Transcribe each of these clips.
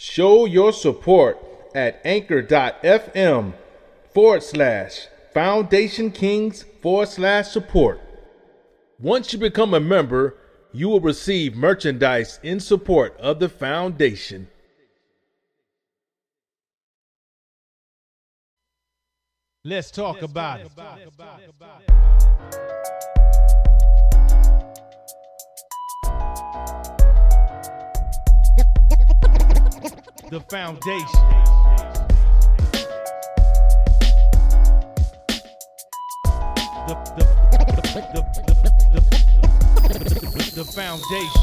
Show your support at anchor.fm forward slash foundation kings forward slash support. Once you become a member, you will receive merchandise in support of the foundation. Let's talk about it. The foundation. The, the, the, the, foundation.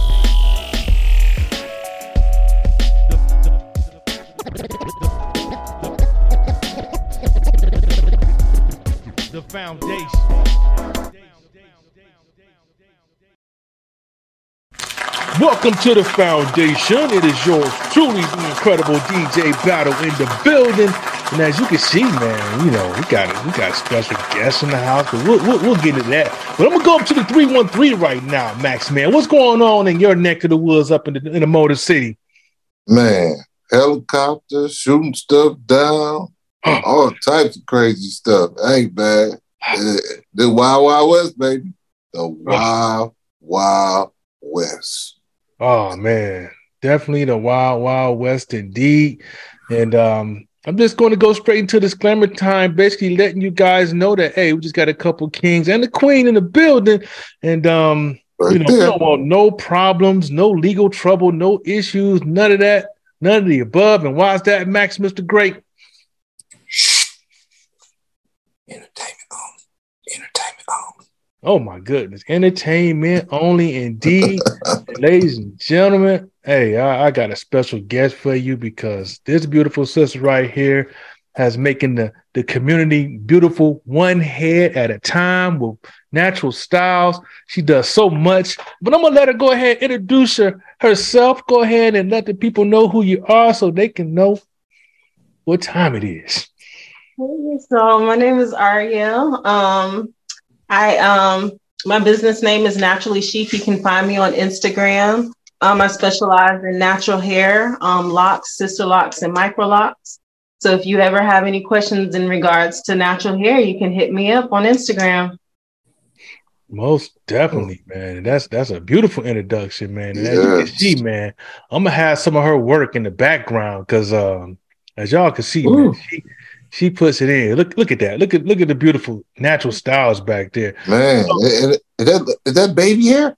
The foundation. Welcome to the foundation. It is yours truly, the incredible DJ Battle in the building. And as you can see, man, you know we got we got special guests in the house, but we'll, we'll, we'll get into that. But I'm gonna go up to the three one three right now, Max. Man, what's going on in your neck of the woods up in the in the Motor City? Man, helicopter shooting stuff down, all types of crazy stuff. Ain't bad. Uh, the Wild Wild West, baby. The Wild Wild West. Oh man, definitely the Wild Wild West indeed. And um, I'm just going to go straight into disclaimer time, basically letting you guys know that hey, we just got a couple kings and the queen in the building, and um, Right you know, we don't want no problems, no legal trouble, no issues, none of that, none of the above. And why is that, Max, Mister Great? Entertainment only. Entertainment only. Oh my goodness, entertainment only indeed. Ladies and gentlemen, hey, I, I got a special guest for you because this beautiful sister right here has making the, the community beautiful one head at a time with natural styles. She does so much, but I'm gonna let her go ahead and introduce her herself. Go ahead and let the people know who you are so they can know what time it is. Hey, So my name is Ariel. Um, I um, my business name is Naturally Chic. You can find me on Instagram. Um, I specialize in natural hair, um, locks, sister locks, and micro locks. So if you ever have any questions in regards to natural hair, you can hit me up on Instagram. Most definitely, man. That's that's a beautiful introduction, man. And as you can see, man, I'm gonna have some of her work in the background because um as y'all can see, man, she she puts it in. Look, look at that. Look at look at the beautiful natural styles back there. Man, is, is that, is that baby hair?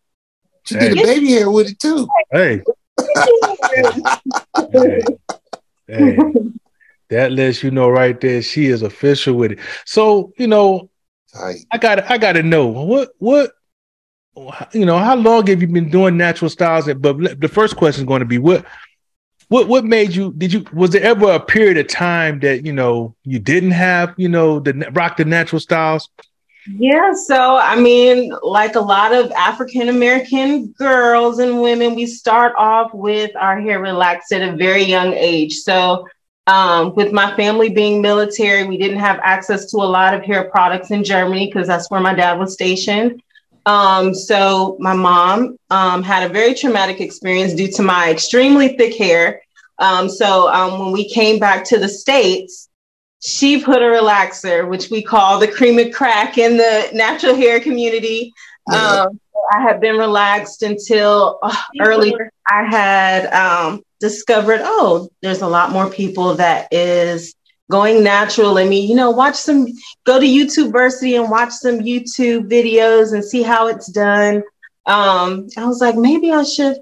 She did Hey. a baby hair with it too. Hey, hey, hey. That lets you know right there she is official with it. So, you know, Tight. I got I got to know what what you know how long have you been doing natural styles? But the first question is going to be what what what made you did you was there ever a period of time that you know you didn't have you know the rock the natural styles? Yeah, so I mean, like a lot of African American girls and women, we start off with our hair relaxed at a very young age. So, um, with my family being military, we didn't have access to a lot of hair products in Germany because that's where my dad was stationed. Um, so, my mom um, had a very traumatic experience due to my extremely thick hair. Um, so, um, when we came back to the States, she put a relaxer, which we call the cream and crack in the natural hair community. Um, I had been relaxed until uh, earlier. I had um, discovered, oh, there's a lot more people that is going natural. I mean, you know, watch some, go to YouTube Versity and watch some YouTube videos and see how it's done. Um, I was like, maybe I should,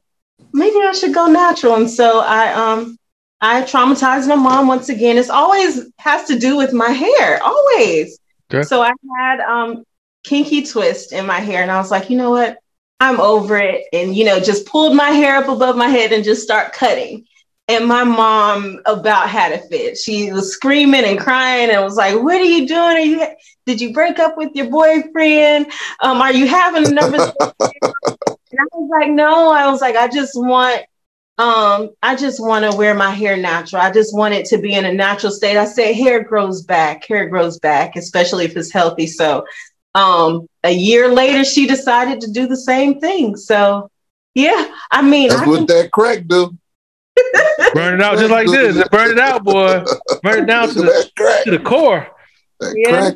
maybe I should go natural. And so I, um, I traumatized my mom once again. It's always has to do with my hair, always. Okay. So I had um kinky twist in my hair, and I was like, you know what? I'm over it. And you know, just pulled my hair up above my head and just start cutting. And my mom about had a fit. She was screaming and crying and was like, What are you doing? Are you did you break up with your boyfriend? Um, are you having a nervous? and I was like, no, I was like, I just want um, I just want to wear my hair natural. I just want it to be in a natural state. I said hair grows back, hair grows back, especially if it's healthy. So um a year later she decided to do the same thing. So yeah, I mean That's I what that crack do. burn it out just like this. Burn it out, boy. Burn it down to the to the core. That yeah,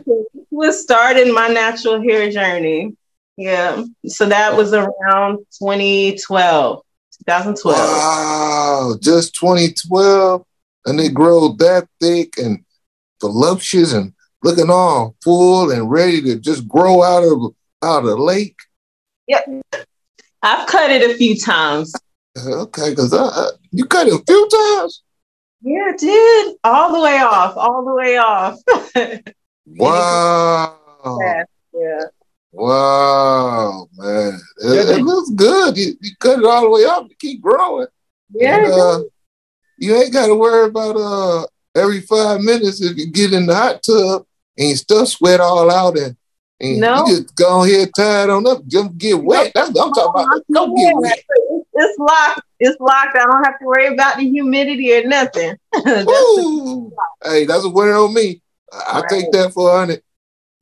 was starting my natural hair journey. Yeah. So that was around 2012. 2012. Wow, just 2012. And they grow that thick and voluptuous and looking all full and ready to just grow out of out of the lake. Yep. I've cut it a few times. Okay, because uh, you cut it a few times. Yeah, I did. All the way off. All the way off. wow. Yeah. yeah. Wow, man. It, it, looks good. You, you, cut it all the way up to keep growing. Yeah. And, uh, you ain't got to worry about uh every five minutes if you get in the hot tub and you stuff sweat all out and, and no. you just go ahead tie it on up, just get wet. That's what I'm talking about. Don't get wet. It's locked. It's locked. I don't have to worry about the humidity or nothing. that's hey, that's a winner on me. I, right. take that for a hundred.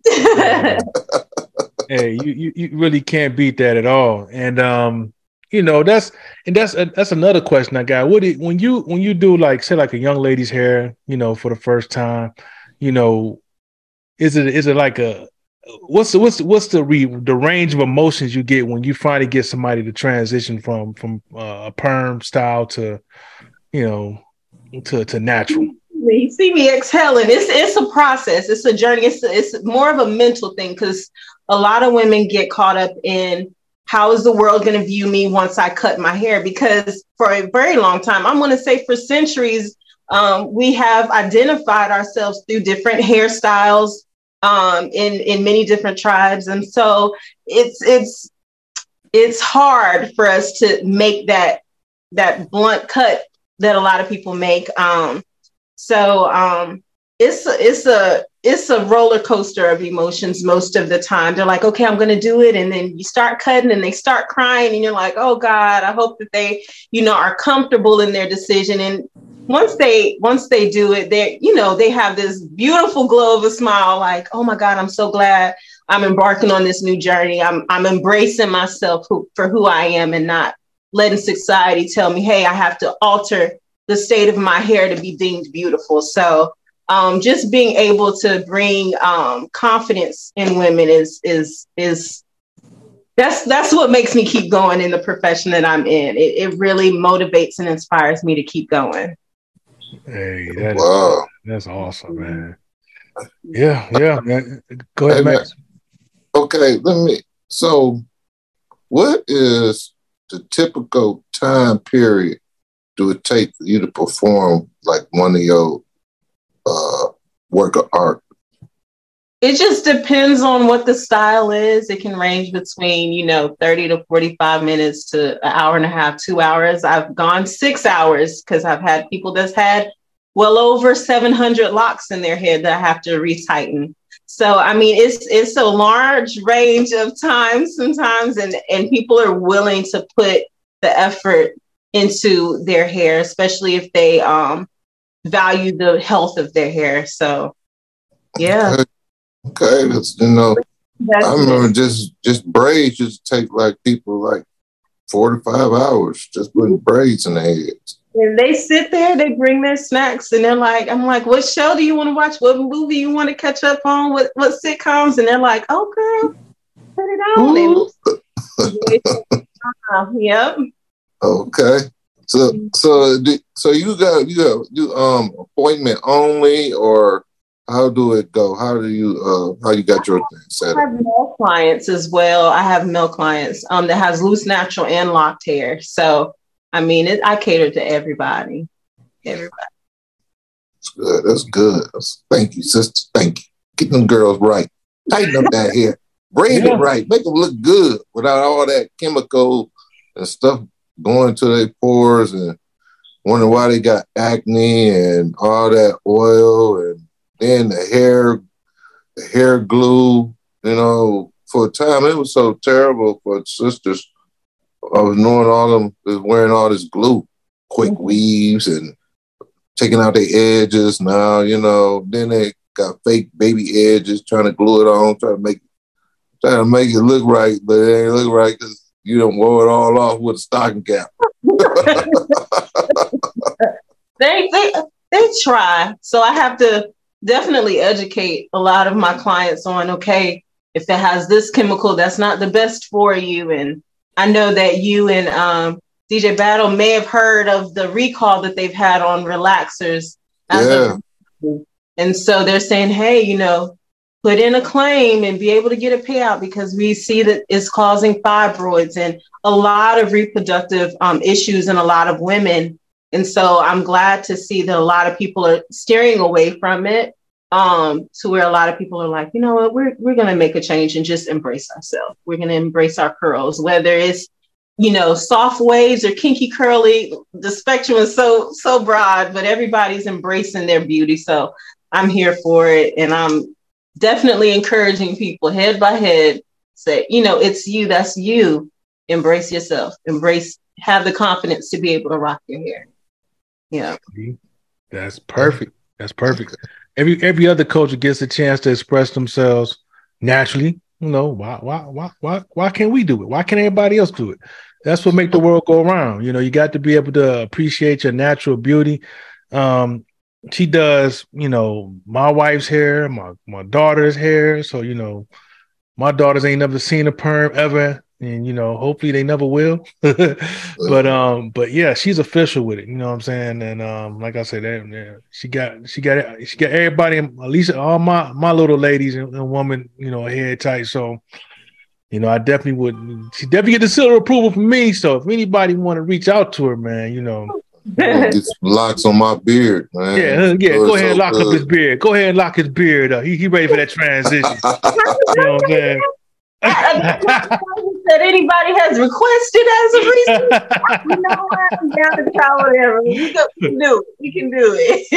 hey, you, you you really can't beat that at all. And um, you know that's and that's uh, that's another question I got. What do, when you when you do like say like a young lady's hair, you know, for the first time, you know, is it is it like a what's what's what's the re, the range of emotions you get when you finally get somebody to transition from from uh, a perm style to you know to to natural? You see me exhaling. It's it's a process. It's a journey. It's it's more of a mental thing because a lot of women get caught up in how is the world going to view me once i cut my hair? Because for a very long time i'm going to say for centuries um, we have identified ourselves through different hairstyles um, in in many different tribes, and so it's it's it's hard for us to make that that blunt cut that a lot of people make. Um, so um, it's a, it's a it's a roller coaster of emotions most of the time. They're like, okay, I'm going to do it, and then you start cutting, and they start crying, and you're like, oh God, I hope that they, you know, are comfortable in their decision. And once they once they do it, they you know they have this beautiful glow of a smile, like oh my God, I'm so glad I'm embarking on this new journey. I'm I'm embracing myself who, for who I am and not letting society tell me, hey, I have to alter the state of my hair to be deemed beautiful. So um, just being able to bring um, confidence in women is is is that's that's what makes me keep going in the profession that I'm in. It, it really motivates and inspires me to keep going. Hey, that wow. is, that's awesome, man. Yeah, yeah. Man. Go ahead, hey, Max. Okay, let me. So, what is the typical time period do it take for you to perform like one of your uh, work of art? It just depends on what the style is. It can range between, you know, 30 to 45 minutes to an hour and a half, two hours. I've gone six hours because I've had people that's had well over 700 locks in their head that I have to retighten. So I mean, it's it's a large range of times sometimes, and and people are willing to put the effort into their hair, especially if they um value the health of their hair. So yeah. Okay, okay. That's, you know, That's I remember it. just just braids used to take like people like four to five hours just putting braids in their heads. And they sit there, they bring their snacks, and they're like, I'm like, what show do you want to watch? What movie you want to catch up on? What what sitcoms? And they're like, oh girl, put it on. uh, yep. Okay. So so so you got you got you um appointment only or how do it go? How do you uh how you got your thing set? I have male clients as well. I have male clients um that has loose natural and locked hair. So I mean, it, I cater to everybody. Everybody. That's good. That's good. Thank you, sister. Thank you. Get them girls right. Tighten up that hair. Braid yeah. it right. Make them look good without all that chemical and stuff going to their pores and wondering why they got acne and all that oil and then the hair, the hair glue. You know, for a time it was so terrible for sisters I was knowing all them is wearing all this glue, quick mm-hmm. weaves and taking out their edges. Now you know, then they got fake baby edges, trying to glue it on, trying to make trying to make it look right, but it ain't look right because you don't wear it all off with a stocking cap. They, they they try. So I have to definitely educate a lot of my clients on okay, if it has this chemical, that's not the best for you. And I know that you and um, DJ Battle may have heard of the recall that they've had on relaxers. Yeah. and so they're saying, hey, you know, put in a claim and be able to get a payout because we see that it's causing fibroids and a lot of reproductive um, issues in a lot of women. And so I'm glad to see that a lot of people are steering away from it um, to where a lot of people are like, you know what, we're, we're going to make a change and just embrace ourselves. We're going to embrace our curls, whether it's, you know, soft waves or kinky curly, the spectrum is so, so broad, but everybody's embracing their beauty. So I'm here for it. And I'm definitely encouraging people head by head, say, you know, it's you, that's you. Embrace yourself, embrace, have the confidence to be able to rock your hair. Yeah. That's perfect. That's perfect every every other culture gets a chance to express themselves naturally. You know, why why why why why can't we do it? Why can't everybody else do it? That's what make the world go around. You know, you got to be able to appreciate your natural beauty. Um, she does, you know, my wife's hair, my my daughter's hair. So, you know, my daughters ain't never seen a perm ever. And you know hopefully they never will. But um but yeah she's official with it. You know what i'm saying? And um like i said yeah, she got she got she got everybody at least all my my little ladies and, and woman you know head tight. So you know i definitely would she definitely get the seal of approval from me. So if anybody want to reach out to her man you know Get some locks on my beard, man. Yeah, yeah. Go ahead and lock good. up his beard. Go ahead and lock his beard up. He, he ready for that transition. you know what I'm saying? that anybody has requested as a reason, you know what? I'm down to try whatever. We, can do it. We can do it.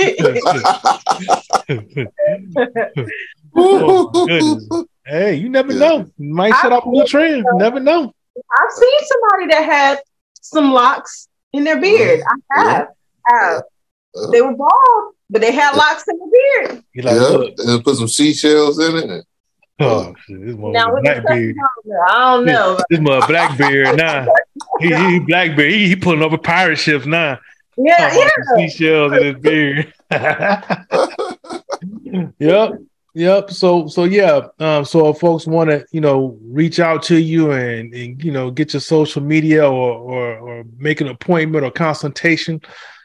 oh, hey, you never yeah. know. You might set up a new trend. You never know. I've seen somebody that had some locks in their beard. I have. Yeah. have. Uh, they were bald, but they had locks in their beard. You like, yeah, and put some seashells in it. Oh, shit, this now, Blackbeard. I don't know. This, this mother Blackbeard now. he, he Blackbeard. He, he pulling over pirate ships now. Yeah, yeah. Seashells in his beard. yep. Yep. So so yeah. Um, so if folks want to, you know, reach out to you and, and you know, get your social media or, or or make an appointment or consultation,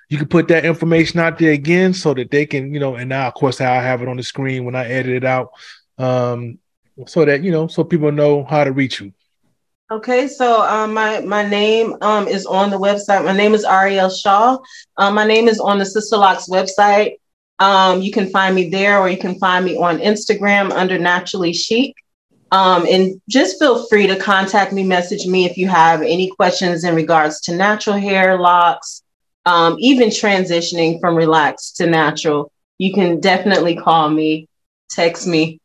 you can put that information out there again so that they can, you know, and now of course I have it on the screen when I edit it out um, so that you know, so people know how to reach you. Okay, so um, my my name um, is on the website. My name is Ariel Shaw. Um, my name is on the Sister Locks website. Um, you can find me there, or you can find me on Instagram under Naturally Chic. Um, and just feel free to contact me, message me if you have any questions in regards to natural hair locks, um, even transitioning from relaxed to natural. You can definitely call me, text me,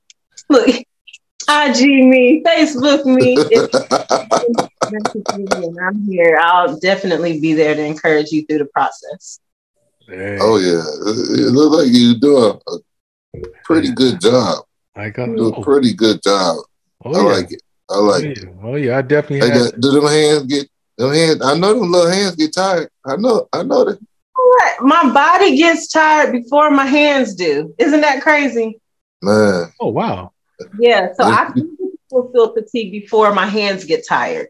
Look, IG me, Facebook me. I'm here. I'll definitely be there to encourage you through the process. Dang. Oh yeah, it looks like uh, you do a, a pretty good job. I got do a pretty good job. Oh, I yeah. like it. I like oh, it. Oh yeah, I definitely. I Got, do them hands get them hands? I know them little hands get tired. I know. I know that. What? My body gets tired before my hands do. Isn't that crazy? Man. Oh wow. Yeah, so I will feel fatigue before my hands get tired.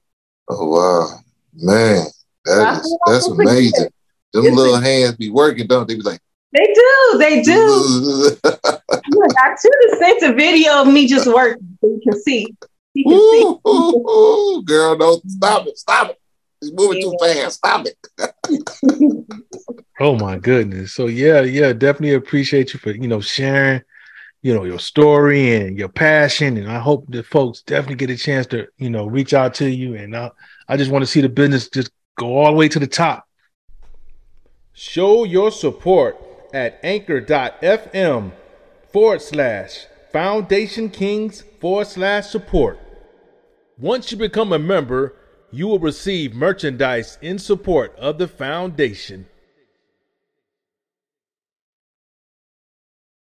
Oh wow, man, that is, that's amazing. Them little hands be working, don't they? Be like, they do, they do. I should have sent a video of me just working so you can see. You can ooh, see. Ooh, ooh, girl, don't stop it, stop it. It's moving too fast. Stop it. oh my goodness. So yeah, yeah, definitely appreciate you for you know sharing you know your story and your passion and i hope that folks definitely get a chance to you know reach out to you and i, I just want to see the business just go all the way to the top show your support at anchor.fm forward slash foundation kings forward slash support. Once you become a member you will receive merchandise in support of the foundation